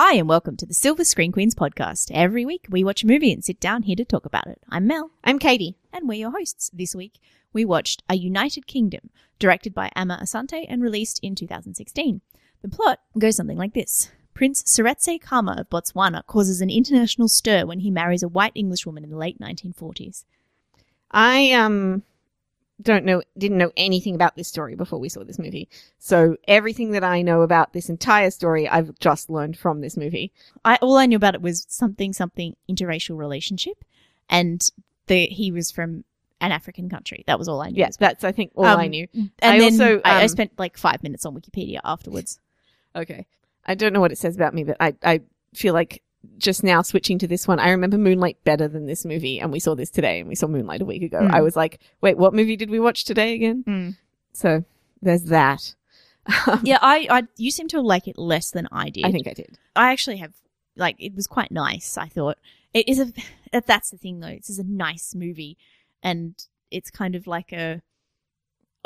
Hi, and welcome to the Silver Screen Queens podcast. Every week, we watch a movie and sit down here to talk about it. I'm Mel, I'm Katie. and we're your hosts. This week, we watched A United Kingdom, directed by Amma Asante and released in 2016. The plot goes something like this Prince Seretse Khama of Botswana causes an international stir when he marries a white Englishwoman in the late 1940s. I um don't know didn't know anything about this story before we saw this movie. So everything that I know about this entire story I've just learned from this movie. I all I knew about it was something something interracial relationship, and the he was from an African country. That was all I knew. Yes, that's I think all Um, I knew. And I then also, I, I um, spent like five minutes on Wikipedia afterwards. Okay. I don't know what it says about me, but I I feel like just now switching to this one, I remember Moonlight better than this movie, and we saw this today, and we saw Moonlight a week ago. Mm. I was like, wait, what movie did we watch today again? Mm. So there's that. Yeah, I, I you seem to like it less than I did. I think I did. I actually have like it was quite nice. I thought it is a that's the thing though. This is a nice movie, and it's kind of like a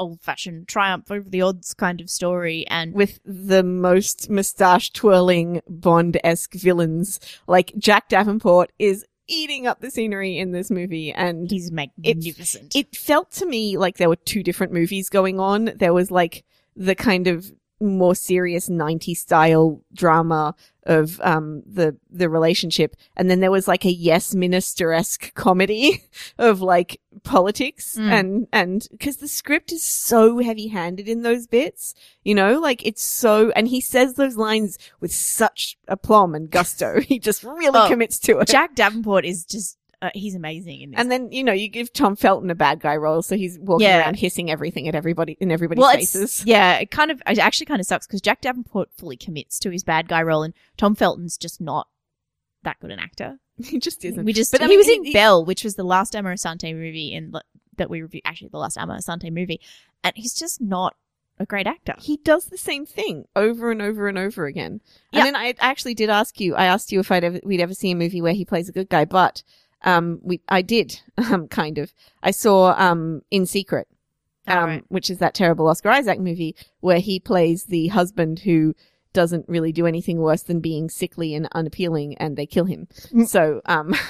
old fashioned triumph over the odds kind of story. And with the most mustache twirling Bond esque villains. Like Jack Davenport is eating up the scenery in this movie and he's magnificent. it felt to me like there were two different movies going on. There was like the kind of more serious 90s style drama of um the the relationship. And then there was like a yes minister-esque comedy of like politics Mm. and and because the script is so heavy-handed in those bits you know? Like it's so and he says those lines with such aplomb and gusto. He just really Oh, commits to it. Jack Davenport is just uh, he's amazing in this. and then you know you give Tom Felton a bad guy role, so he's walking Yeah. around hissing everything at everybody in everybody's well, faces. yeah, it kind of it actually kind of sucks because Jack Davenport fully commits to his bad guy role, and Tom Felton's just not that good an actor. he just isn't. We just But, I he mean, was in he- he- Belle, which was the last Amma Asante movie in that we reviewed. Actually, the last Amma Asante movie, and he's just not a great actor. he does the same thing over and over and over again. Yeah. And then I actually did ask you. I asked you if I'd ever we'd ever see a movie where he plays a good guy, but um, we I did um kind of. I saw um in Secret, um, Alright. which is that terrible Oscar Isaac movie where he plays the husband who doesn't really do anything worse than being sickly and unappealing, and they kill him. Mm. So um.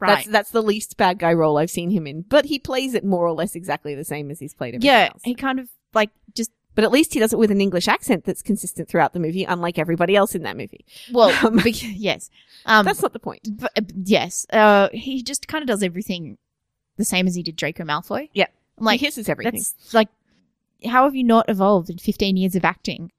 Right? That's that's the least bad guy role I've seen him in, but he plays it more or less exactly the same as he's played yeah, else. he kind of like just But at least he does it with an English accent that's consistent throughout the movie, unlike everybody else in that movie. well, Um, yes, um, that's not the point. but, uh, yes, uh, he just kind of does everything the same as he did Draco Malfoy. Yeah. I'm like he hisses everything. that's like, how have you not evolved in 15 years of acting?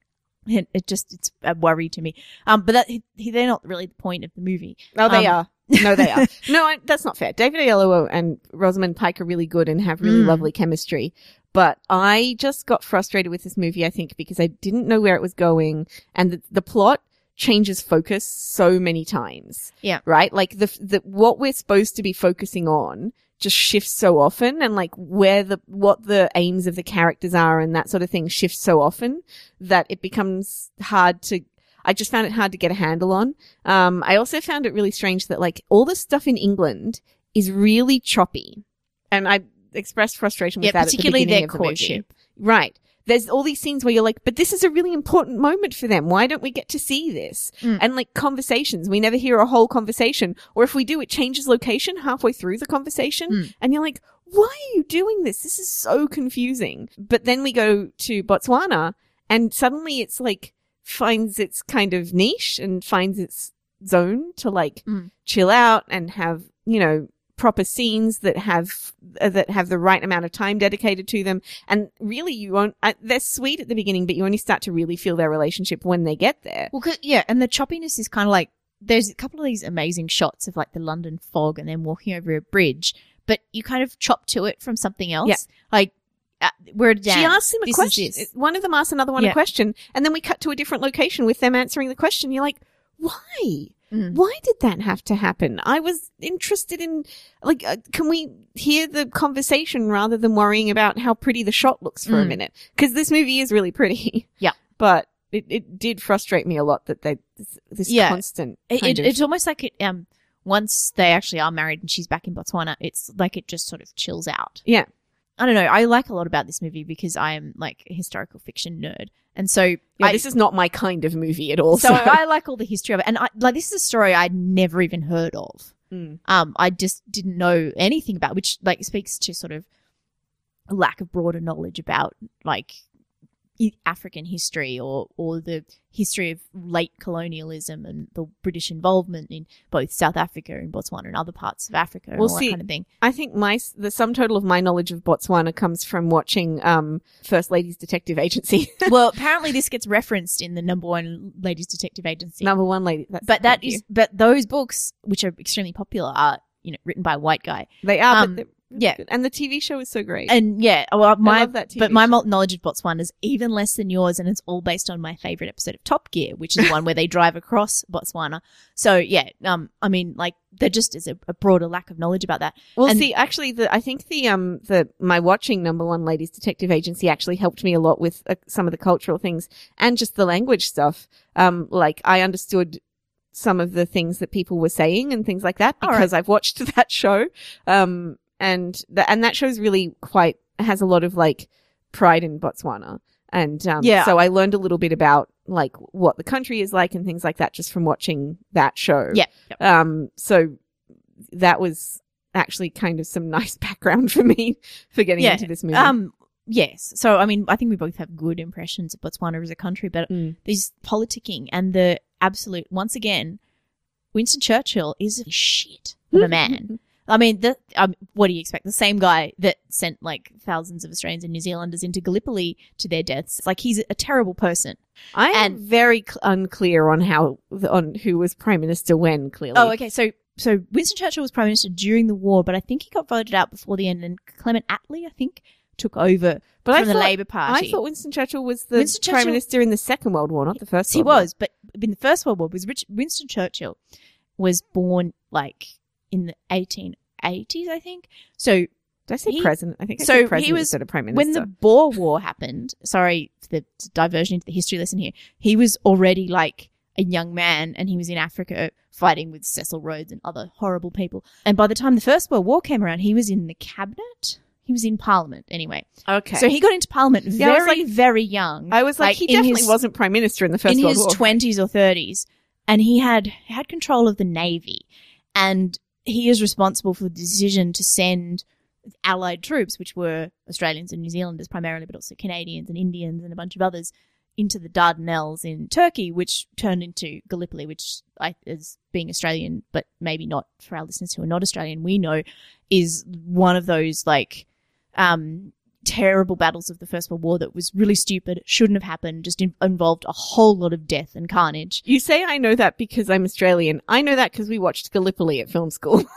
It, it just it's a worry to me. Um, but that he, they're not really the point of the movie. Oh, they um, are. No, they are. No, I, that's not fair. David Oyelowo and Rosamund Pike are really good and have really Mm. lovely chemistry. But I just got frustrated with this movie, I think, because I didn't know where it was going and the, the plot changes focus so many times. Yeah. Right? Like the, the, what we're supposed to be focusing on just shifts so often and like where the, what the aims of the characters are and that sort of thing shifts so often that it becomes hard to, I just found it hard to get a handle on. Um, I also found it really strange that like all the stuff in England is really choppy. And I expressed frustration with Yeah, that particularly the their of the courtship. Right. There's all these scenes where you're like, but this is a really important moment for them. Why don't we get to see this? Mm. And like conversations, we never hear a whole conversation. Or if we do, it changes location halfway through the conversation. Mm. And you're like, why are you doing this? This is so confusing. But then we go to Botswana and suddenly it's like finds its kind of niche and finds its zone to like Mm. chill out and have, you know, proper scenes that have uh, that have the right amount of time dedicated to them and really you won't uh, they're sweet at the beginning but you only start to really feel their relationship when they get there Well, yeah, and the choppiness is kind of like there's a couple of these amazing shots of like the London fog and then walking over a bridge, but you kind of chop to it from something else. Yeah. Like uh, we're a she asks him a This question one of them asks another one Yeah. a question and then we cut to a different location with them answering the question you're like why Mm. why did that have to happen i was interested in like uh, can we hear the conversation rather than worrying about how pretty the shot looks for a Mm. minute because this movie is really pretty Yeah. but it, it did frustrate me a lot that they this, this Yeah. constant It, it, of- it's almost like it. Um, once they actually are married and she's back in Botswana, it's like it just sort of chills out. Yeah. I don't know. I like a lot about this movie because I am like a historical fiction nerd, And so Yeah, I, this is not my kind of movie at all. so I like all the history of it. And I, like, this is a story I'd never even heard of. Mm. Um, I just didn't know anything about, which like speaks to sort of a lack of broader knowledge about like African history or or the history of late colonialism and the British involvement in both South Africa and Botswana and other parts of Africa and Well, all see- that kind of thing. I think my the sum total of my knowledge of Botswana comes from watching um, First Ladies Detective Agency. well, apparently this gets referenced in the number one ladies detective agency. Number one lady. But that thank you. but those books which are extremely popular are you know written by a white guy. they are. um, but really yeah. good. and the TV show is so great. And yeah, well, my love that TV but my show. knowledge of Botswana is even less than yours, and it's all based on my favorite episode of Top Gear, which is one where they drive across Botswana. So yeah, um, I mean, like there just is a, a broader lack of knowledge about that. Well, And- see, actually, the I think the um the my watching number one ladies detective agency actually helped me a lot with uh, some of the cultural things and just the language stuff. Um, like I understood some of the things that people were saying and things like that All right. because I've watched that show. Um, and the, and that show's really quite has a lot of like pride in Botswana. And um, Yeah. so I learned a little bit about like what the country is like and things like that just from watching that show. Yeah, yep. Um, so that was actually kind of some nice background for me for getting Yeah, into this movie. Um, yes. So I mean, I think we both have good impressions of Botswana as a country, but Mm. these politicking and the absolute once again, Winston Churchill is a shit of a man. I mean, the, um, what do you expect? The same guy that sent like thousands of Australians and New Zealanders into Gallipoli to their deaths. Like he's a terrible person. I am and- very cl- unclear on how on who was prime minister when. Clearly, Oh, okay. So, so Winston Churchill was prime minister during the war, but I think he got voted out before the end, and Clement Attlee, I think, took over but from I the thought, Labour Party. I thought Winston Churchill was the Winston prime Churchill- minister in the Second World War, not the First. he World War. was, but in the First World War, was Rich, Winston Churchill was born like in the 1880s, I think. So Did I say he- president? I think I so said he was- instead of prime minister. when the Boer War happened, sorry for the diversion into the history lesson here, he was already like a young man and he was in Africa fighting with Cecil Rhodes and other horrible people. And by the time the First World War came around, he was in the cabinet. He was in Parliament anyway. okay, So he got into Parliament Yeah, I was very, very young. I was like, he definitely his- wasn't prime minister in the First in World his twenties or thirties, and he had had control of the navy, and he is responsible for the decision to send Allied troops, which were Australians and New Zealanders primarily, but also Canadians and Indians and a bunch of others, into the Dardanelles in Turkey, which turned into Gallipoli, which, I, as being Australian, but maybe not for our listeners who are not Australian, we know is one of those like um, terrible battles of the First World War that was really stupid, shouldn't have happened, just in- involved a whole lot of death and carnage. You say I know that because I'm Australian. I know that because we watched Gallipoli at film school.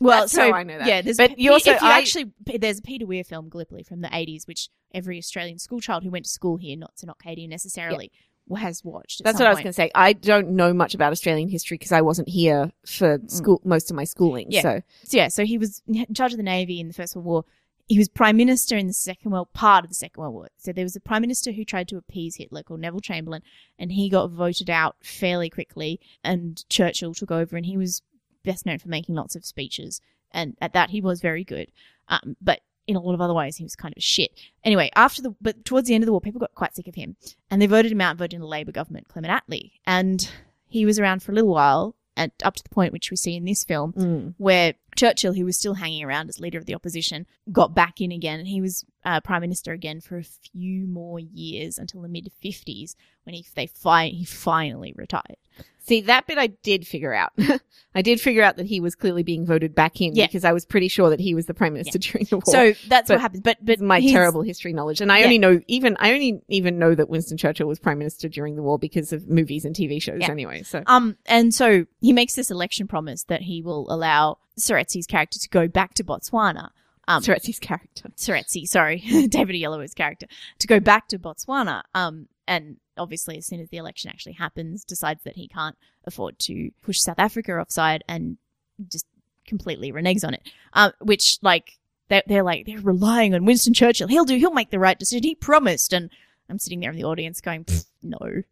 Well, That's so I know that. yeah, there's But you also- if you I- actually there's a Peter Weir film Gallipoli from the 80s, which every Australian schoolchild who went to school here, not so not Katie necessarily, has watched. That's what I was going to say. I don't know much about Australian history because I wasn't here for school most of my schooling. Mm. Yeah. So So yeah, so he was in charge of the navy in the First World War. He was prime minister in the Second World part of the Second World War. So there was a prime minister who tried to appease Hitler called Neville Chamberlain, and he got voted out fairly quickly. And Churchill took over, and he was best known for making lots of speeches. And at that, he was very good. Um, but in a lot of other ways, he was kind of shit. Anyway, after the but towards the end of the war, people got quite sick of him, and they voted him out, voted in the Labour government, Clement Attlee, and he was around for a little while, and up to the point which we see in this film mm. where Churchill, who was still hanging around as leader of the opposition, got back in again, and he was uh, prime minister again for a few more years until the mid fifties when he they fi- he finally retired. see that bit I did figure out. I did figure out that he was clearly being voted back in Yeah. because I was pretty sure that he was the prime minister during the war. So that's But what happens. But but my terrible history knowledge, and I Yeah. only know even I only even know that Winston Churchill was prime minister during the war because of movies and TV shows. Yeah. Anyway, so Um, and so he makes this election promise that he will allow Seretse's character to go back to Botswana. Um, Seretse's character. Seretse, sorry, David Oyelowo's character, to go back to Botswana. Um, and obviously, as soon as the election actually happens, decides that he can't afford to push South Africa offside and just completely reneges on it. Um, which like they're, they're like they're relying on Winston Churchill. He'll do. He'll make the right decision. He promised. And I'm sitting there in the audience going, no.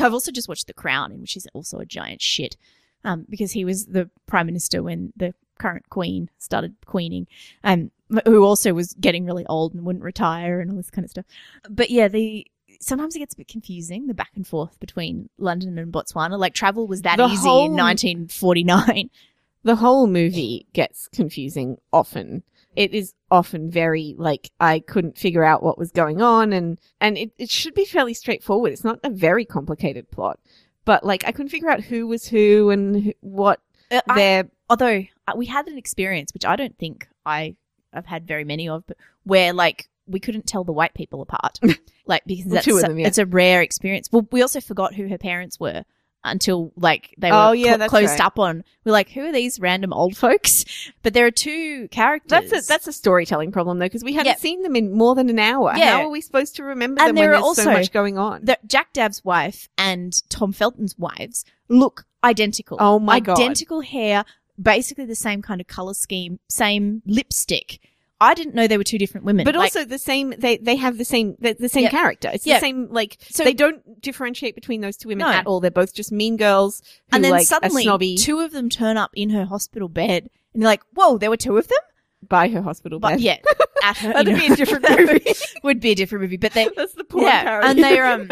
I've also just watched The Crown, which is also a giant shit. Um, because he was the prime minister when the current queen started queening, um, who also was getting really old and wouldn't retire and all this kind of stuff. But yeah, the sometimes it gets a bit confusing the back and forth between London and Botswana. Like travel was that The easy whole- in 1949. the whole movie gets confusing often. It is often very like I couldn't figure out what was going on and and it, it should be fairly straightforward. It's not a very complicated plot. But like I couldn't figure out who was who and who, what Uh, I- their although uh, we had an experience, which I don't think I have had very many of, but where like we couldn't tell the white people apart, like because Well, that's two of a- them, yeah. it's a rare experience. Well, we also forgot who her parents were until like they were Oh, yeah, cl- closed right. up on. We're like, who are these random old folks? But there are two characters. That's a that's a storytelling problem though because we Yeah. seen them in more than an hour. Yeah. How are we supposed to remember And them there when there's so much going on? the, Jack Dav's wife and Tom Felton's wives look identical. Oh my God. Identical hair, basically the same kind of color scheme, same lipstick. I didn't know they were two different women. But Like, also the same, they they have the same the, the same Yeah. character. It's Yeah. the same like So- they don't differentiate between those two women No. at all. They're both just mean girls who and then like suddenly two of them turn up in her hospital bed, and you're like, "Whoa, there were two of them." by her hospital But bed. yeah, at her, That'd in be a different movie. would be a different movie. But they That's the porn Yeah, parody. and they're, um,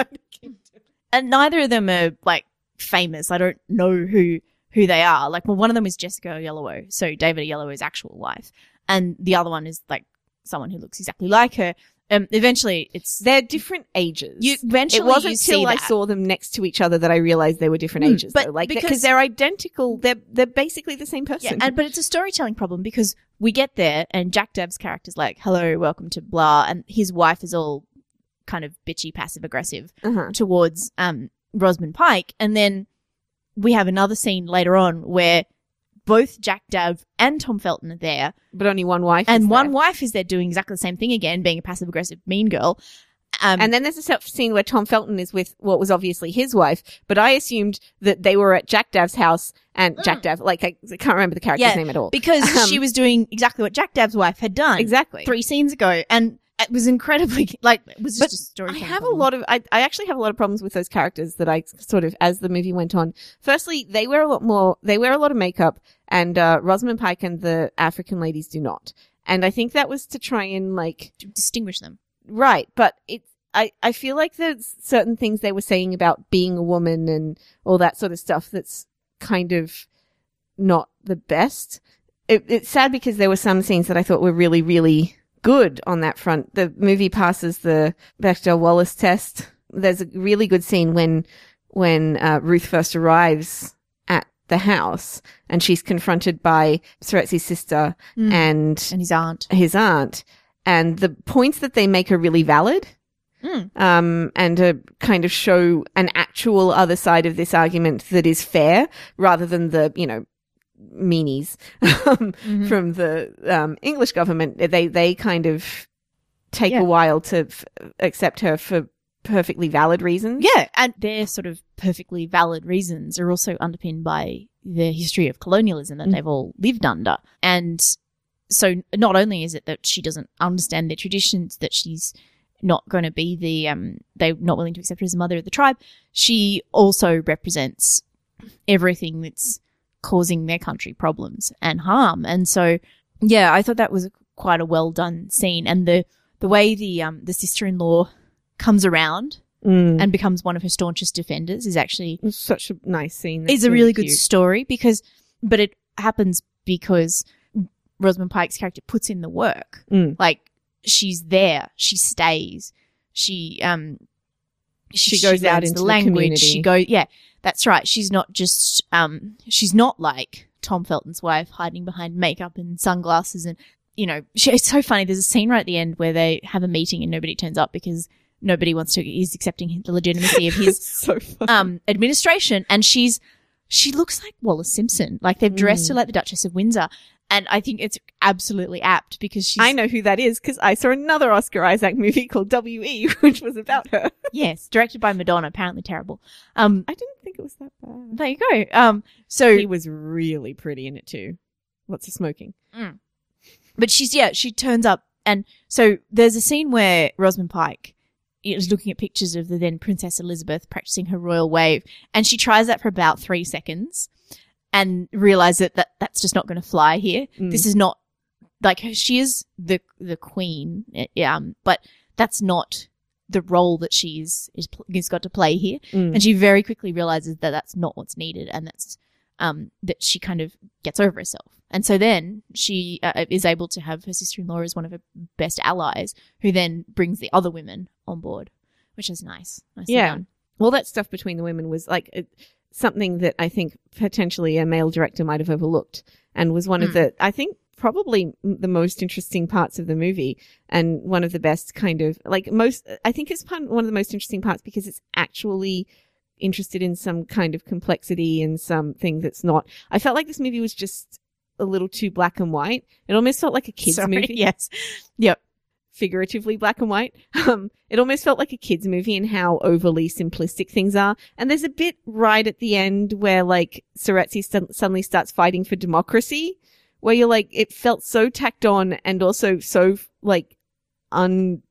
and neither of them are like famous. I don't know who who they are. Like, well, one of them is Jessica Oyelowo, so David Oyelowo's actual wife, and the other one is like someone who looks exactly like her. Um, eventually, it's they're different ages. you. Eventually, it wasn't until I saw them next to each other that I realized they were different Hmm, ages. but though. like because- because they're identical. They're they're basically the same person. Yeah, and but it's a storytelling problem because we get there and Jack Dev's character's like, "Hello, welcome to blah," and his wife is all kind of bitchy, passive aggressive uh-huh. towards um Rosamund Pike, and then we have another scene later on where both Jack Dav and Tom Felton are there, But only one wife. and one there. wife is there doing exactly the same thing again, being a passive aggressive mean girl. Um, And then there's a self- scene where Tom Felton is with what was obviously his wife, but I assumed that they were at Jack Dav's house and Jack Dav, like, I, I can't remember the character's Mm. Yeah, name at all. because Um, she was doing exactly what Jack Dav's wife had done Exactly. three scenes ago, and it was incredibly like it was just But a story. I have a lot of, I, I actually have a lot of problems with those characters that I sort of, as the movie went on. Firstly, they wear a lot more, they wear a lot of makeup and, uh, Rosamund Pike and the African ladies do not. And I think that was to try and like, to distinguish them. Right, but it I I feel like there's certain things they were saying about being a woman and all that sort of stuff that's kind of not the best. It, it's sad because there were some scenes that I thought were really really good on that front. The movie passes the Bechdel Wallace test. There's a really good scene when when uh, Ruth first arrives at the house and she's confronted by Seretse's sister Mm. and And his aunt. his aunt, and the points that they make are really valid. Mm. Um, and to kind of show an actual other side of this argument that is fair rather than the, you know, meanies um, Mhm. from the um, English government. They, they kind of take Yeah. a while to f- accept her for perfectly valid reasons. Yeah, and their sort of perfectly valid reasons are also underpinned by the history of colonialism that Mm. they've all lived under. And so not only is it that she doesn't understand their traditions, that she's not going to be the um they're not willing to accept her as the mother of the tribe, she also represents everything that's causing their country problems and harm. And so yeah, I thought that was quite a well done scene and the the way the um the sister-in-law comes around Mm. and becomes one of her staunchest defenders is actually It's such a nice scene. is That's a really good story because but it happens because Rosamund Pike's character puts in the work. Mm. Like she's there, she stays, she um She goes out into the community. She goes, yeah, that's right. She's not just um she's not like Tom Felton's wife hiding behind makeup and sunglasses and you know, she, it's so funny. There's a scene right at the end where they have a meeting and nobody turns up because nobody wants to is accepting the legitimacy of his so um administration and she's she looks like Wallis Simpson. Like they've dressed Mm. her like the Duchess of Windsor. And I think it's absolutely apt because she's I know who that is because I saw another Oscar Isaac movie called W.E., which was about her. yes, directed by Madonna, apparently terrible. Um I didn't think it was that bad. there you go. Um so He was really pretty in it too. Lots of smoking. but she's yeah, she turns up and so there's a scene where Rosamund Pike is looking at pictures of the then Princess Elizabeth practicing her royal wave and she tries that for about 3 seconds and realizes that, that that's just not going to fly here. Mm. This is not like she is the the queen, eh, um, but that's not the role that she's is, is got to play here, Mm. and she very quickly realizes that that's not what's needed, and that's um that she kind of gets over herself. And so then she uh, is able to have her sister-in-law as one of her best allies, who then brings the other women on board, which is nice. Nicely Yeah. done. all that stuff between the women was like it, something that I think potentially a male director might have overlooked and was one of Mm. the, I think probably the most interesting parts of the movie and one of the best kind of like most, I think it's one of the most interesting parts because it's actually interested in some kind of complexity and something that's not, I felt like this movie was just a little too black and white. It almost felt like a kids Sorry, movie Yes. Yep. figuratively black and white. Um, it almost felt like a kids movie in how overly simplistic things are. And there's a bit right at the end where like Seretse st- suddenly starts fighting for democracy, where you're like, it felt so tacked on and also so like unrealistic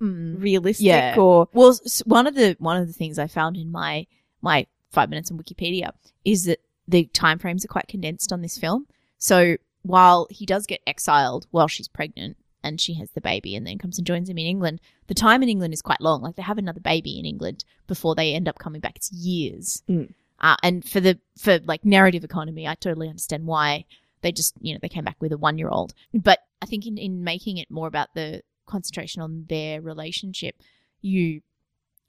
Mm. Yeah. or Well, one of the one of the things I found in my my five minutes on Wikipedia is that the time frames are quite condensed on this film. So while he does get exiled while she's pregnant and she has the baby and then comes and joins him in England, the time in England is quite long. Like they have another baby in England before they end up coming back. It's years. Mm. Uh, and for the for like narrative economy, I totally understand why they just you know they came back with a one year old. But I think in in making it more about the concentration on their relationship, you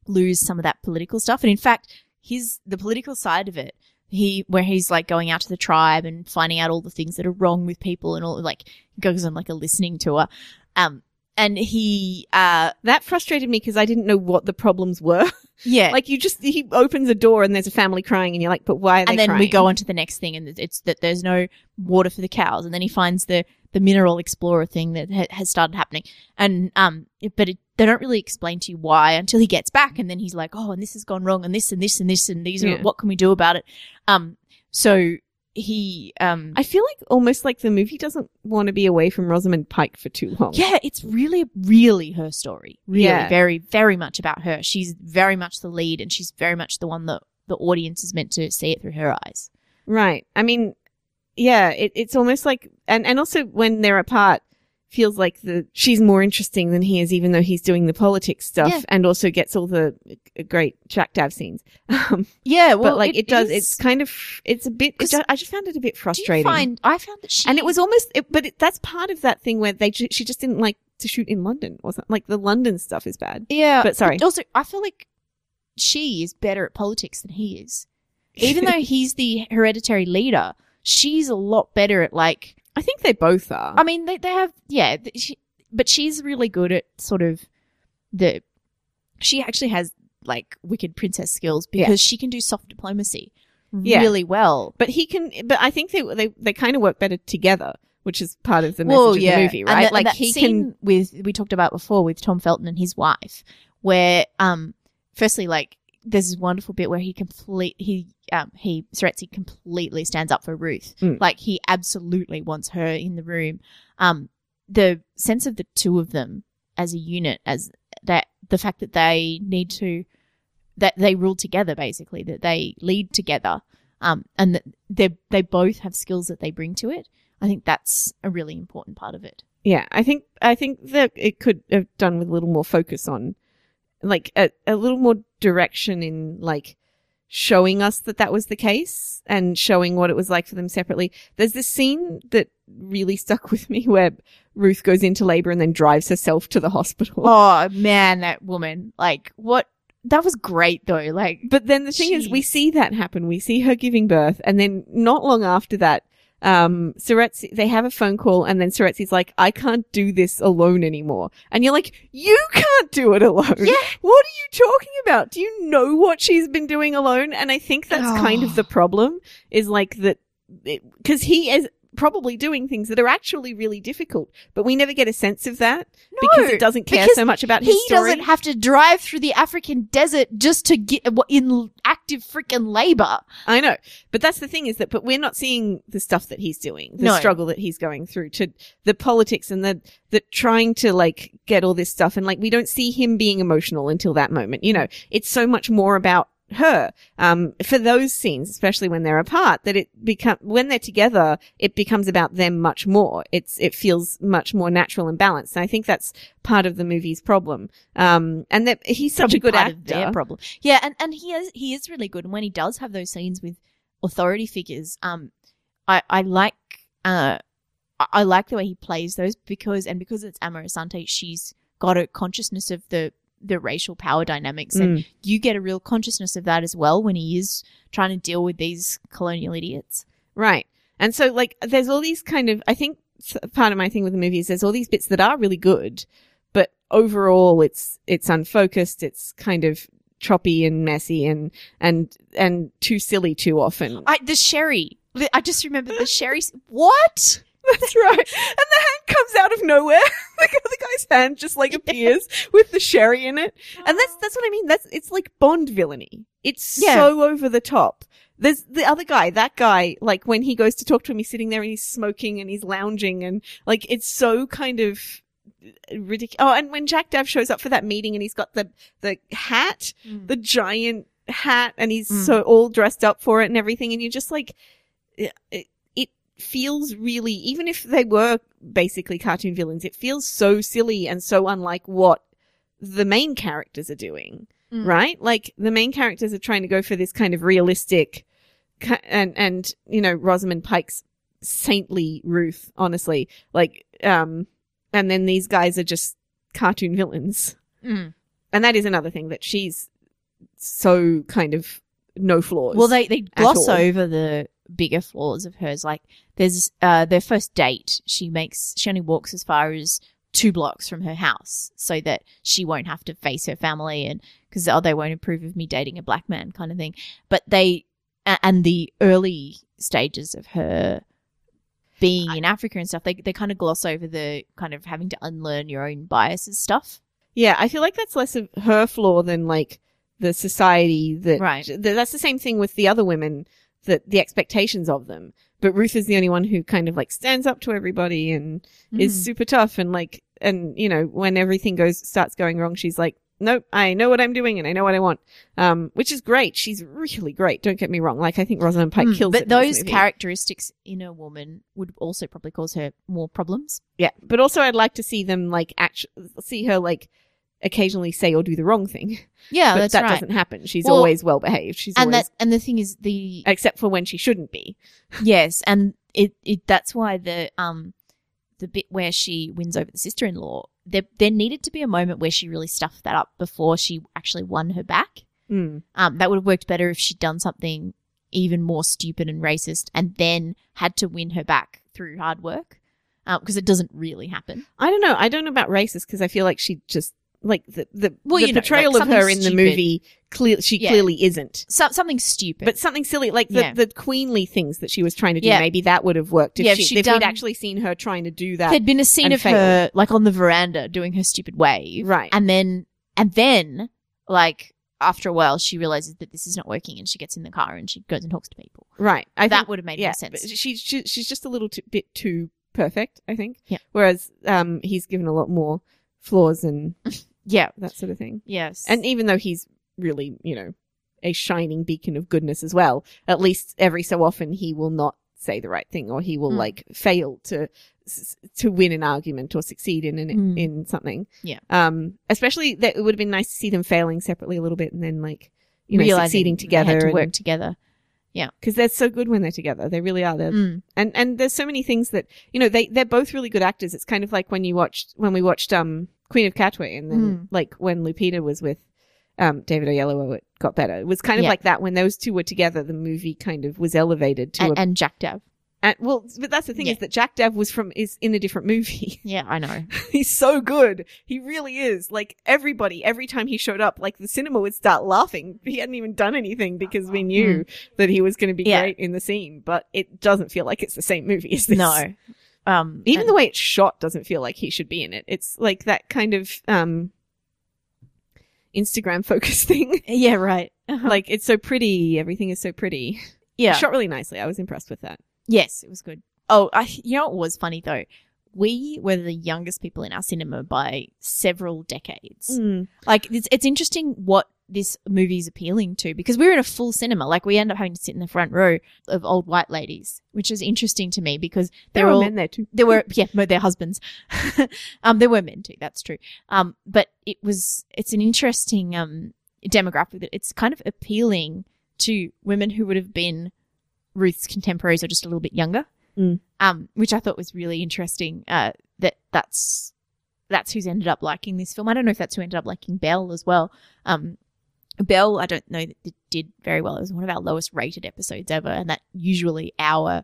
lose some of that political stuff. And in fact, his the political side of it, he where he's like going out to the tribe and finding out all the things that are wrong with people and all like goes on like a listening tour. Um and he uh that frustrated me because I didn't know what the problems were. yeah like you just, he opens a door and there's a family crying and you're like, but why are they and then we go on to the next thing and it's that there's no water for the cows and then he finds the the mineral explorer thing that ha- has started happening and um but it, they don't really explain to you why until he gets back and then he's like oh and this has gone wrong and this and this and this and these are Yeah. what can we do about it um so he um I feel like almost like the movie doesn't want to be away from Rosamund Pike for too long. yeah it's really really her story really Yeah. very very much about her she's very much the lead and she's very much the one that the audience is meant to see it through her eyes Right. I mean, yeah, it, it's almost like, and, and also when they're apart, feels like the, she's more interesting than he is, even though he's doing the politics stuff Yeah. and also gets all the uh, great Jack Dav scenes. Um, yeah well but like it, does, is- it's kind of, it's a bit, it 'Cause ju- I just found it a bit frustrating. find I found that she and it was almost, it, but it, that's part of that thing where they, she just didn't like to shoot in London or something. Like the London stuff is bad. yeah. but sorry. also, I feel like she is better at politics than he is. Even though he's the hereditary leader, she's a lot better at like. I think they both are. I mean, they they have yeah, she, but she's really good at sort of the. She actually has like wicked princess skills because Yeah. she can do soft diplomacy Yeah. really well. But he can, but I think they, they, they kind of work better together, which is part of the message Well, of the movie, right? and like that he can, with we talked about before with Tom Felton and his wife, where um, firstly, like there's this wonderful bit where he complete he um he Seretse completely stands up for Ruth, Mm. like he absolutely wants her in the room. Um, the sense of the two of them as a unit, as that the fact that they need to that they rule together, basically that they lead together, um, and that they they both have skills that they bring to it. I think that's a really important part of it. yeah, I think, I think that it could have done with a little more focus on, like, a, a little more direction in, like, showing us that that was the case and showing what it was like for them separately. There's this scene that really stuck with me where Ruth goes into labor and then drives herself to the hospital. Oh man, that woman! Like what? That was great though. Like But then the thing is, we see that happen. We see her giving birth, and then not long after that, um, Seretse, they have a phone call, and then Seretse's like, "I can't do this alone anymore," and you're like, "You can't do it alone." Yeah. What are you talking about? Do you know what she's been doing alone? And I think that's kind of the problem. Is like that because he is probably doing things that are actually really difficult, but we never get a sense of that because it doesn't care so much about his he story. doesn't have to drive through the African desert just to get uh, in active freaking labor. I know, but that's the thing is that, but we're not seeing the stuff that he's doing, the No. struggle that he's going through, to the politics and the the trying to like get all this stuff, and like we don't see him being emotional until that moment. You know, it's so much more about her. Um, for those scenes, especially when they're apart, that it become when they're together, it becomes about them much more. It's it feels much more natural and balanced. And I think that's part of the movie's problem. Um, and that he's such Probably a good actor. problem. Yeah, and, and he is he is really good. And when he does have those scenes with authority figures, um, I I like uh, I- like the way he plays those because and because it's Amma Asante, she's got a consciousness of the the racial power dynamics, and Mm. you get a real consciousness of that as well when he is trying to deal with these colonial idiots. Right. And so, like, there's all these kind of, I think part of my thing with the movie is there's all these bits that are really good, but overall it's, it's unfocused. It's kind of choppy and messy and, and, and too silly too often. I the sherry. I just remember the sherry. What? That's right. And the hand comes out of nowhere. like the guy's hand just like appears with the sherry in it. And that's, oh. that's what I mean. That's, it's like Bond villainy. It's Yeah. so over the top. There's the other guy, that guy, like when he goes to talk to him, he's sitting there and he's smoking and he's lounging and like it's so kind of ridiculous. Oh, and when Jack Dav shows up for that meeting and he's got the, the hat, mm. the giant hat and he's Mm. so all dressed up for it and everything and you're just like it, it it feels really even if they were basically cartoon villains it feels so silly and so unlike what the main characters are doing Mm. right like the main characters are trying to go for this kind of realistic and and you know Rosamund Pike's saintly Ruth honestly like um and then these guys are just cartoon villains Mm. and that is another thing that she's so kind of no flaws. Well, they they gloss all. over the bigger flaws of hers. Like there's uh their first date. She makes she only walks as far as two blocks from her house so that she won't have to face her family and because oh they won't approve of me dating a black man kind of thing. But they and the early stages of her being in Africa and stuff, they they kind of gloss over the kind of having to unlearn your own biases stuff. yeah, I feel like that's less of her flaw than like the society that. Right. th- That's the same thing with the other women. That the expectations of them, but Ruth is the only one who kind of like stands up to everybody and is Mm. super tough and like and you know when everything goes starts going wrong, she's like, nope, I know what I'm doing and I know what I want. Um, which is great. She's really great. Don't get me wrong. Like I think Rosamund Pike Mm, kills. but it in this those characteristics in a woman would also probably cause her more problems. Yeah, but also I'd like to see them like actually see her like occasionally say or do the wrong thing. Yeah, but that's that right. doesn't happen. She's Well, always well behaved. She's and always that and the thing is the except for when she shouldn't be. yes, and it, it that's why the um the bit where she wins over the sister in law, there there needed to be a moment where she really stuffed that up before she actually won her back. Mm. Um, that would have worked better if she'd done something even more stupid and racist, and then had to win her back through hard work. Because it doesn't really happen. I don't know. I don't know about racist because I feel like she just like the the, Well, the you know, portrayal like of her in the stupid. movie clear she Yeah. clearly isn't. So, something stupid. But something silly like the, Yeah. the queenly things that she was trying to do, Yeah. maybe that would have worked if, Yeah, if she, she'd if done- we'd actually seen her trying to do that. There'd been a scene of her like on the veranda doing her stupid wave, Right. And then, and then, like after a while, she realizes that this is not working, and she gets in the car and she goes and talks to people. Right. I that would have made more sense. but She, she, she's just a little t- bit too perfect, I think. Yeah. Whereas um, he's given a lot more flaws and Yeah. that sort of thing. Yes. And even though he's really, you know, a shining beacon of goodness as well, at least every so often he will not say the right thing or he will Mm. like fail to to win an argument or succeed in an, Mm. in something. Yeah. Um, especially that it would have been nice to see them failing separately a little bit and then like you know Realizing succeeding they together had to and- work together. Because they're so good when they're together. They really are. They're, Mm. and and there's so many things that you know they they're both really good actors. It's kind of like when you watched when we watched um Queen of Katwe, and then Mm. like when Lupita was with um David Oyelowo, it got better. It was kind of Yeah. like that when those two were together. The movie kind of was elevated to And, a and. And, well, but that's the thing Yeah. is that Jack Dev was from is in a different movie. Yeah, I know. He's so good. He really is. Like everybody, every time he showed up, like the cinema would start laughing. He hadn't even done anything because we knew that he was going to be Mm. Yeah. great in the scene. But it doesn't feel like it's the same movie as this. No. Um, Even and- the way it's shot doesn't feel like he should be in it. It's like that kind of um Instagram focus thing. yeah, right. like it's so pretty. Everything is so pretty. yeah. Shot really nicely. I was impressed with that. Yes, it was good. Oh, I, you know what was funny though? We were the youngest people in our cinema by several decades. Mm. Like it's it's interesting what this movie is appealing to because we were in a full cinema. Like we end up having to sit in the front row of old white ladies, which is interesting to me because There were all men there too. there were yeah, their husbands. um, there were men too. That's true. Um, but it was it's an interesting um demographic that it's kind of appealing to women who would have been Ruth's contemporaries are just a little bit younger. Mm. Um, which I thought was really interesting. Uh, that that's that's who's ended up liking this film. I don't know if that's who ended up liking Belle as well. Um, Belle, I don't know that it did very well. It was one of our lowest rated episodes ever, and that usually our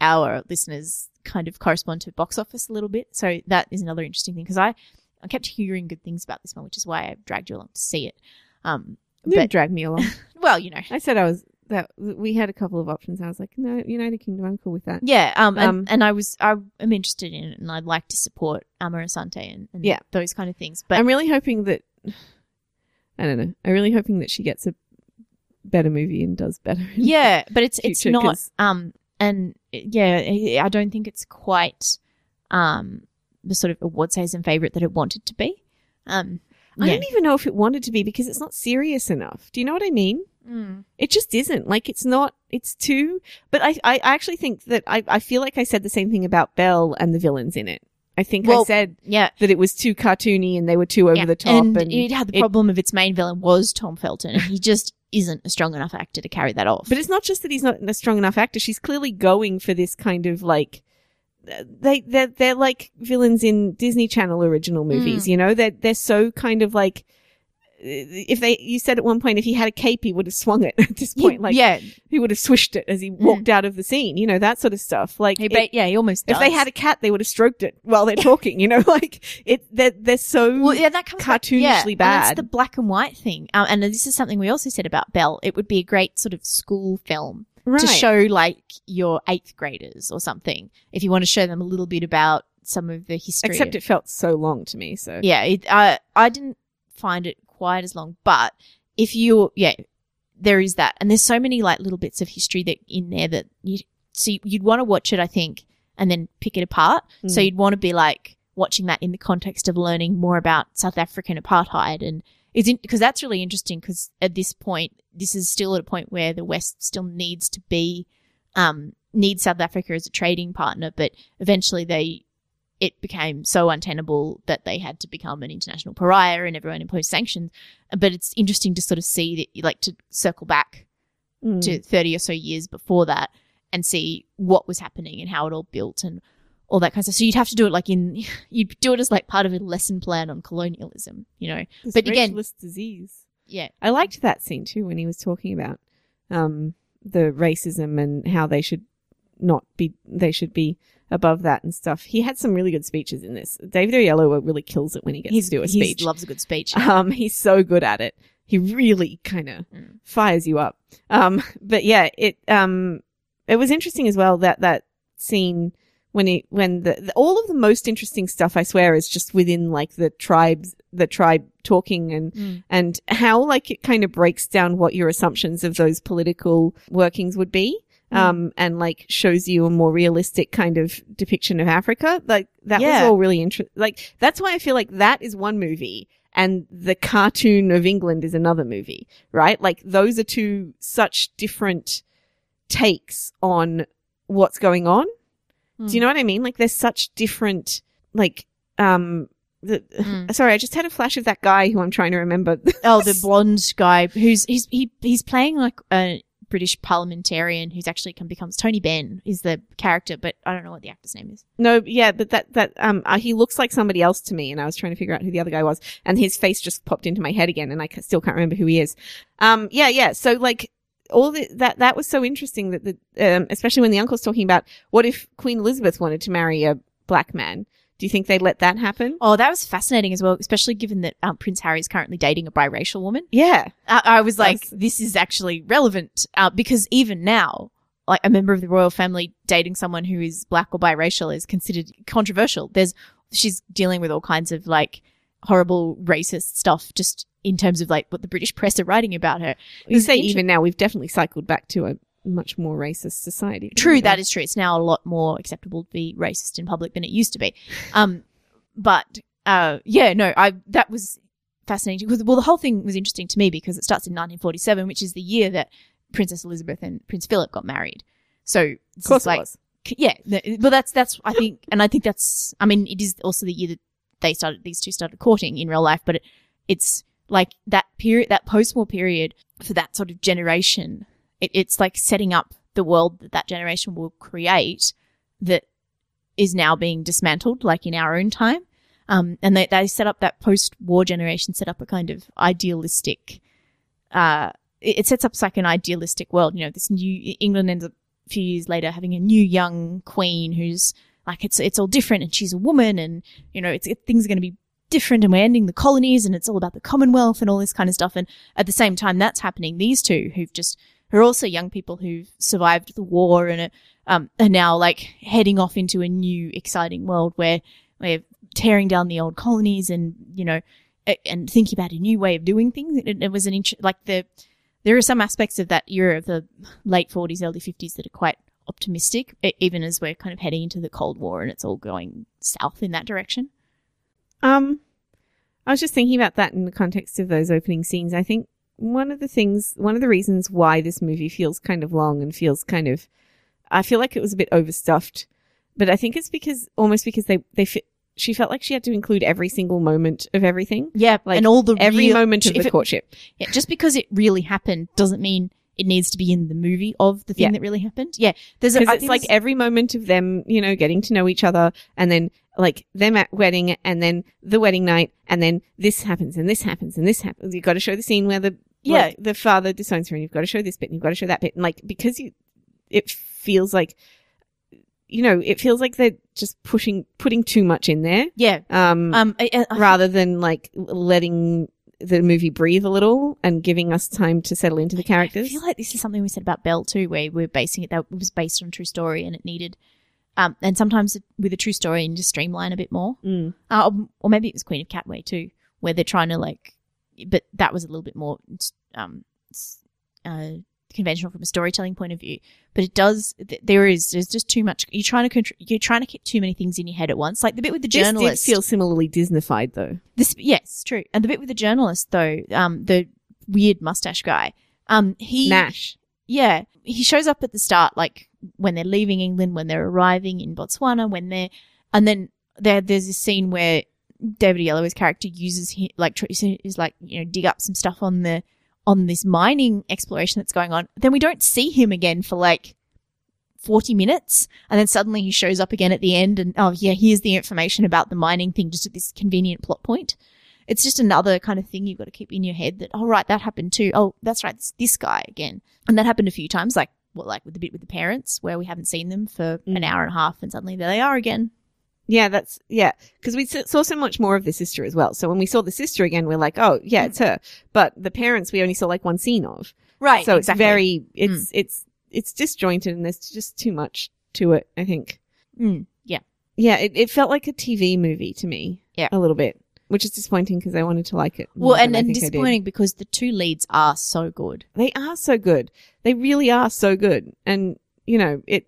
our listeners kind of correspond to box office a little bit. So that is another interesting thing because I I kept hearing good things about this one, which is why I dragged you along to see it. Um, You but dragged me along. well, you know, I said I was that we had a couple of options. I was like, no, United Kingdom, I'm cool with that. yeah. Um, and, Um, and I was I am interested in it, and I'd like to support Amma Asante and, and Yeah. those kind of things. But I'm really hoping that I don't know. I'm really hoping that she gets a better movie and does better. yeah, but it's it's not not 'cause- um and yeah, I don't think it's quite um the sort of award season favorite that it wanted to be. Um, I yeah. don't even know if it wanted to be because it's not serious enough. Do you know what I mean? Mm. It just isn't. Like it's not. It's too. But I, I actually think that I, I feel like I said the same thing about Belle and the villains in it. I think I said Yeah, that it was too cartoony and they were too over yeah. the top. and, And, it had the it- problem of its main villain was Tom Felton, and he just isn't a strong enough actor to carry that off. But it's not just that he's not a strong enough actor. She's clearly going for this kind of like they they're they're like villains in Disney Channel original movies. You know, they're they're so kind of like if they you said at one point if he had a cape he would have swung it at this point like yeah, he would have swished it as he walked out of the scene you know that sort of stuff like he it- yeah, he almost. if they had a cat they would have stroked it while they're talking you know like it they're, they're so Well, yeah, that comes cartoonishly yeah, and bad. That's the black and white thing, um, and this is something we also said about Belle. It would be a great sort of school film right. to show like your eighth graders or something if you want to show them a little bit about some of the history. except it felt so long to me so yeah, it, I I didn't find it quite as long, but if you yeah, there is that, and there's so many like little bits of history that in there that you so you'd want to watch it, I think, and then pick it apart. So Mm. you'd want to be like watching that in the context of learning more about South African apartheid and is because that's really interesting because at this point this is still at a point where the West still needs to be um needs South Africa as a trading partner, but eventually they it became so untenable that they had to become an international pariah and everyone imposed sanctions. But it's interesting to sort of see that like to circle back Mm. to 30 or so years before that and see what was happening and how it all built and all that kind of stuff. So you'd have to do it like in, you'd do it as like part of a lesson plan on colonialism, you know? This but again- disease Yeah. I liked that scene too when he was talking about um, the racism and how they should not be, they should be above that and stuff. He had some really good speeches in this. David Oyelowo really kills it when he gets He's, to do a he loves a good speech. Um, he's so good at it. He really kind of Mm. fires you up. Um, but yeah, it um, it was interesting as well that that scene when he when the, the all of the most interesting stuff I swear is just within like the tribes the tribe talking and Mm. and how like it kind of breaks down what your assumptions of those political workings would be. Mm. Um, and like shows you a more realistic kind of depiction of Africa. Like that Yeah. was all really interesting. Like that's why I feel like that is one movie and the cartoon of England is another movie, right? Like those are two such different takes on what's going on. Do you know what I mean? Like there's such different, like, um, the, Mm. sorry, I just had a flash of that guy who I'm trying to remember. Oh, the blonde guy who's he's he he's playing like a British parliamentarian who's actually come becomes Tony Benn is the character, but I don't know what the actor's name is. No, yeah, but that that um uh, he looks like somebody else to me, and I was trying to figure out who the other guy was, and his face just popped into my head again, and I still can't remember who he is. Um, yeah, yeah. So like all the, that that was so interesting that the um especially when the uncle's talking about what if Queen Elizabeth wanted to marry a black man? Do you think they'd let that happen? Oh, that was fascinating as well, especially given that um, Prince Harry is currently dating a biracial woman. Yeah, I, I was like, That's- this is actually relevant uh, because even now, like a member of the royal family dating someone who is black or biracial is considered controversial. There's she's dealing with all kinds of like horrible racist stuff just in terms of like what the British press are writing about her. you say even now we've definitely cycled back to a much more racist society. True, that is true. It's now a lot more acceptable to be racist in public than it used to be. Um, but uh, yeah, no, I that was fascinating because well, the whole thing was interesting to me because it starts in 1947, which is the year that Princess Elizabeth and Prince Philip got married. So Of course, like it was. yeah, but that's that's I think, and I think that's I mean, it is also the year that they started these two started courting in real life, but it, it's like that period, that post-war period for that sort of generation. It, it's like setting up the world that that generation will create that is now being dismantled, like in our own time. Um, and they, they set up that post-war generation, set up a kind of idealistic, uh, it, it sets up like an idealistic world. You know, this new England ends up a few years later having a new young queen who's like it's it's all different, and she's a woman, and you know, it's it, things are going to be different, and we're ending the colonies, and it's all about the Commonwealth and all this kind of stuff. And at the same time, that's happening. These two who've just who are also young people who've survived the war and are, um, are now like heading off into a new exciting world where we're tearing down the old colonies and you know and thinking about a new way of doing things. It, it was an int- like the there are some aspects of that era of the late 40s, early 50s that are quite optimistic, even as we're kind of heading into the Cold War and it's all going south in that direction. Um, I was just thinking about that in the context of those opening scenes. I think one of the things, one of the reasons why this movie feels kind of long and feels kind of, I feel like it was a bit overstuffed, but I think it's because almost because they they fit. She felt like she had to include every single moment of everything, Yeah, Like, and all the every real- moment of the it- courtship. Yeah, just because it really happened doesn't mean it needs to be in the movie of the thing Yeah. that really happened. Yeah, there's a, Because it's like every moment of them, you know, getting to know each other, and then like them at wedding, and then the wedding night, and then this happens, and this happens, and this happens. You've got to show the scene where the Yeah. like, the father disowns her, and you've got to show this bit, and you've got to show that bit, and like because you, it feels like, you know, it feels like they're just pushing putting too much in there, yeah. um, Um, I, I, rather than like letting the movie breathe a little and giving us time to settle into the characters. I feel like this is something we said about Belle too, where we're basing it that it was based on a true story and it needed, um, and sometimes with a true story and just streamline a bit more. Mm. Uh, or maybe it was Queen of Katwe too, where they're trying to like, but that was a little bit more, um, uh, conventional from a storytelling point of view. But it does, th- there is, there's just too much. You're trying to, contr- you're trying to keep too many things in your head at once. Like the bit with the This did journalist. feel similarly Disneyfied though. This, yes, true. And the bit with the journalist though, um, the weird mustache guy, um, he, Nash. yeah, he shows up at the start, like when they're leaving England, when they're arriving in Botswana, when they're, and then there, there's this scene where David Oyelowo's character uses he like tr- is like you know dig up some stuff on the on this mining exploration that's going on. Then we don't see him again for like. 40 minutes and then suddenly he shows up again at the end and oh yeah here's the information about the mining thing just at this convenient plot point it's just another kind of thing you've got to keep in your head that oh right that happened too oh that's right it's this guy again and that happened a few times like what like with the bit with the parents where we haven't seen them for an Mm. hour and a half and suddenly there they are again Yeah, that's yeah. Because we saw so much more of the sister as well. So when we saw the sister again, we're like, oh yeah, it's her. But the parents, we only saw like one scene of. right So it's very, it's it's it's disjointed, and there's just too much to it. I think. mm, yeah Yeah, it, it felt like a TV movie to me. Yeah. a little bit, which is disappointing because I wanted to like it. well and, and disappointing because the two leads are so good They are so good. They really are so good. And, you know, it,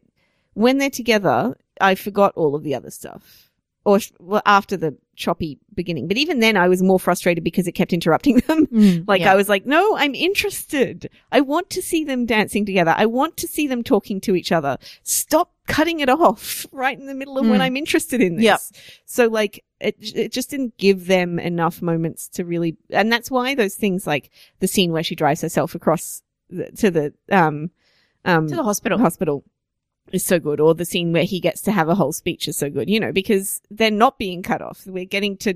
when they're together, I forgot all of the other stuff. Or, well, after the choppy beginning. But even then, I was more frustrated because it kept interrupting them. Like, Yeah. I was like, no, I'm interested. I want to see them dancing together. I want to see them talking to each other. Stop cutting it off right in the middle of when Mm. I'm interested in this. Yep. So, like, it, it just didn't give them enough moments to really, and that's why those things like the scene where she drives herself across the, to the, um, um, to the hospital hospital is so good, or the scene where he gets to have a whole speech is so good, you know, because they're not being cut off. We're getting to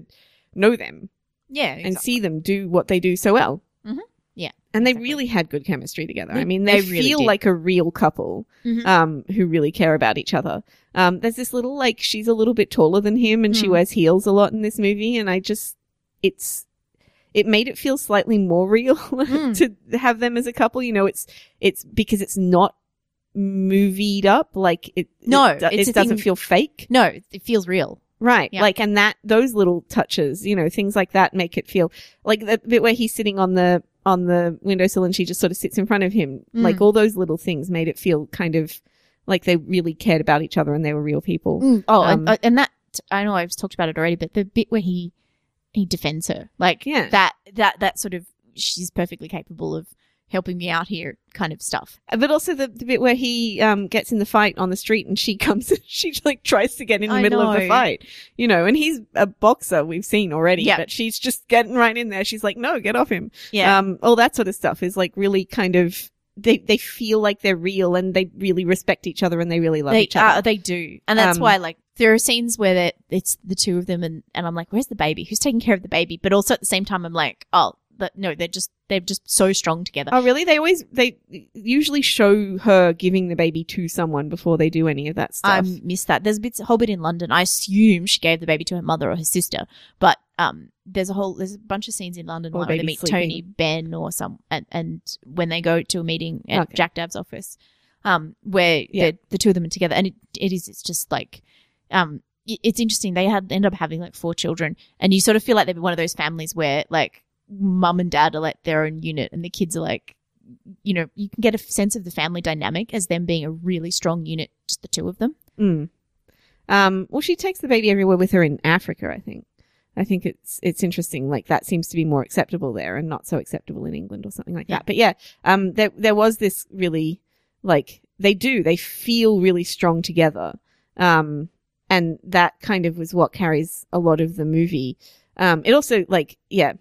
know them yeah and see them do what they do so well. Mhm. Yeah, And they exactly. really had good chemistry together. They- I mean, they, they really feel did. like a real couple, Mhm. um, who really care about each other. Um, there's this little, like, she's a little bit taller than him and she Mm. wears heels a lot in this movie. And I just, it's, it made it feel slightly more real Mm. to have them as a couple. You know, it's, it's because it's not movied up. Like it, No, it, it doesn't thing- feel fake. no it feels real Right. Yeah. Like, and that, those little touches, you know, things like that make it feel like the bit where he's sitting on the, on the windowsill and she just sort of sits in front of him. Mm. Like all those little things made it feel kind of like they really cared about each other and they were real people. Mm, oh, and, Um, uh, and that I know I've talked about it already, but the bit where he he defends her. Like Yeah. that that that sort of she's perfectly capable of helping me out here kind of stuff. But also the, the bit where he um, gets in the fight on the street and she comes, she like tries to get in the I middle of the fight, you know, and he's a boxer we've seen already, Yeah. but she's just getting right in there. She's like, no, get off him. Yeah. Um, all that sort of stuff is like really kind of, they, they feel like they're real and they really respect each other and they really love they each other. Uh, they do, and that's Um, why like there are scenes where it's the two of them, and and I'm like, where's the baby? Who's taking care of the baby? But also at the same time, I'm like, oh, but no, they're just they're just so strong together. Oh, really? They always, they usually show her giving the baby to someone before they do any of that stuff. I missed that. There's a whole bit in London. I assume she gave the baby to her mother or her sister, but um, there's a whole there's a bunch of scenes in London where they meet sleeping. Tony, Benn, or some, and, and when they go to a meeting at Okay. Jack Dav's office, um, where Yeah. the the two of them are together, and it it is it's just like, um, it's interesting. They had end up having like four children, and you sort of feel like they're one of those families where like mum and dad are like their own unit, and the kids are like. You know, you can get a sense of the family dynamic as them being a really strong unit, just the two of them. Mm. Um, well, she takes the baby everywhere with her in Africa. I think. I think it's it's interesting. Like that seems to be more acceptable there, and not so acceptable in England or something like Yeah. that. But yeah, um, there there was this really like they do they feel really strong together, um, and that kind of was what carries a lot of the movie. Um, it also like yeah,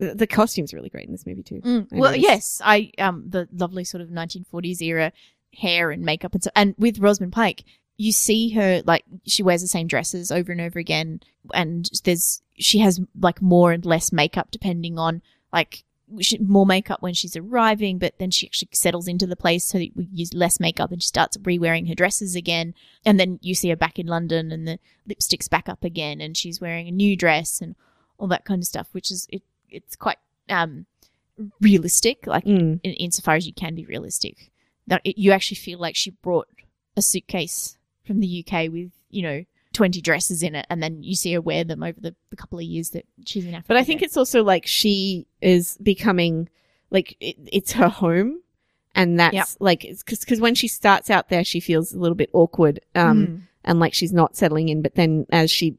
the, the costumes are really great in this movie too. Mm. Well, noticed. yes, I um the lovely sort of 1940s era hair and makeup and so and with Rosamund Pike, you see her like she wears the same dresses over and over again, and there's she has like more and less makeup depending on like she, more makeup when she's arriving, but then she actually settles into the place so we use less makeup and she starts re-wearing her dresses again. And then you see her back in London and the lipstick's back up again and she's wearing a new dress and all that kind of stuff, which is it it's quite um realistic, like Mm. in, insofar as you can be realistic. That it, you actually feel like she brought a suitcase from the UK with, you know, 20 dresses in it, and then you see her wear them over the, the couple of years that she's in Africa. But I think it's also like she is becoming like it, it's her home, and that's Yep. like because because when she starts out there, she feels a little bit awkward, um, Mm. and like she's not settling in. But then as she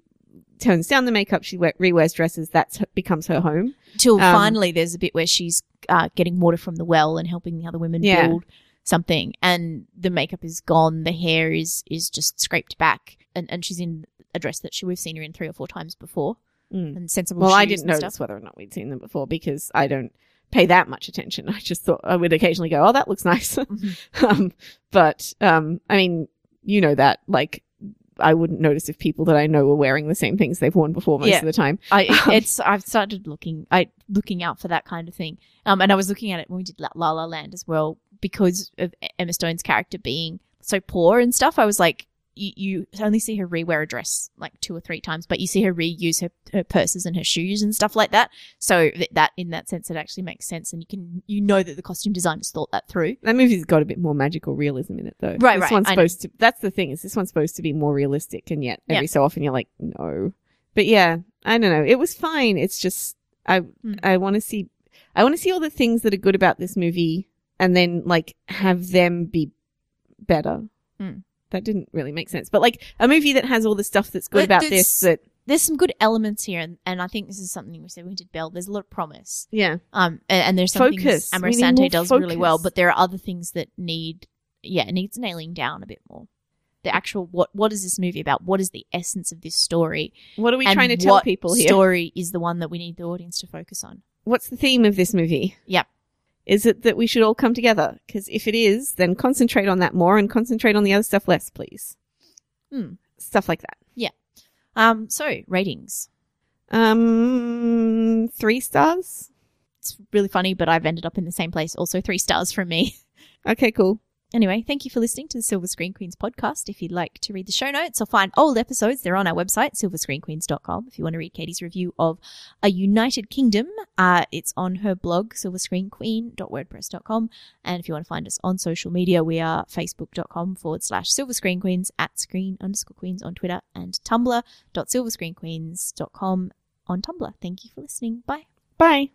tones down the makeup, she we- rewears dresses. That becomes her home. till um, finally there's a bit where she's uh, getting water from the well and helping the other women Yeah. build something, and the makeup is gone, the hair is is just scraped back, and, and she's in a dress that she we've seen her in three or four times before, Mm. and sensible. Well, I didn't notice whether or not we'd seen them before because I don't pay that much attention. I just thought I would occasionally go, "Oh, that looks nice," Mhm. um, but um, I mean, you know that like. I wouldn't notice if people that I know were wearing the same things they've worn before most Yeah. of the time. I Um, it's I've started looking I looking out for that kind of thing. Um, and I was looking at it when we did La La, La Land as well because of Emma Stone's character being so poor and stuff. I was like, you, you only see her rewear a dress like two or three times, but you see her reuse her, her purses and her shoes and stuff like that. So th- that in that sense, it actually makes sense, and you can you know that the costume designers thought that through. That movie's got a bit more magical realism in it, though. Right, this right, one's I know. supposed to. That's the thing is, this one's supposed to be more realistic, and yet every Yeah. so often you're like, no. But yeah, I don't know. It was fine. It's just I Hmm. I want to see I want to see all the things that are good about this movie, and then like have them be better. Hmm. That didn't really make sense. But like a movie that has all the stuff that's good But about this- that There's some good elements here, and, and I think this is something we said when we did Belle. There's a lot of promise. yeah, Um, and, and there's some Focus. things We need Amma Asante more does really well, focus. but there are other things that need, yeah, it needs nailing down a bit more. The actual what what is this movie about? What is the essence of this story? what are we and trying to tell what people here? Story is the one that we need the audience to focus on. What's the theme of this movie? Yep. Is it that we should all come together? Because if it is, then concentrate on that more and concentrate on the other stuff less, please. Hmm. Stuff like that. Yeah. Um, so ratings. Um, three stars. It's really funny, but I've ended up in the same place. Also, three stars from me. Okay, cool. Anyway, thank you for listening to the Silver Screen Queens podcast. If you'd like to read the show notes or find old episodes, they're on our website, silverscreenqueens.com. If you want to read Katie's review of A United Kingdom, uh, it's on her blog, silverscreenqueen.wordpress.com. And if you want to find us on social media, we are facebook.com forward slash silverscreenqueens at screen underscore queens on Twitter and tumblr.silverscreenqueens.com on Tumblr. Thank you for listening. Bye. Bye.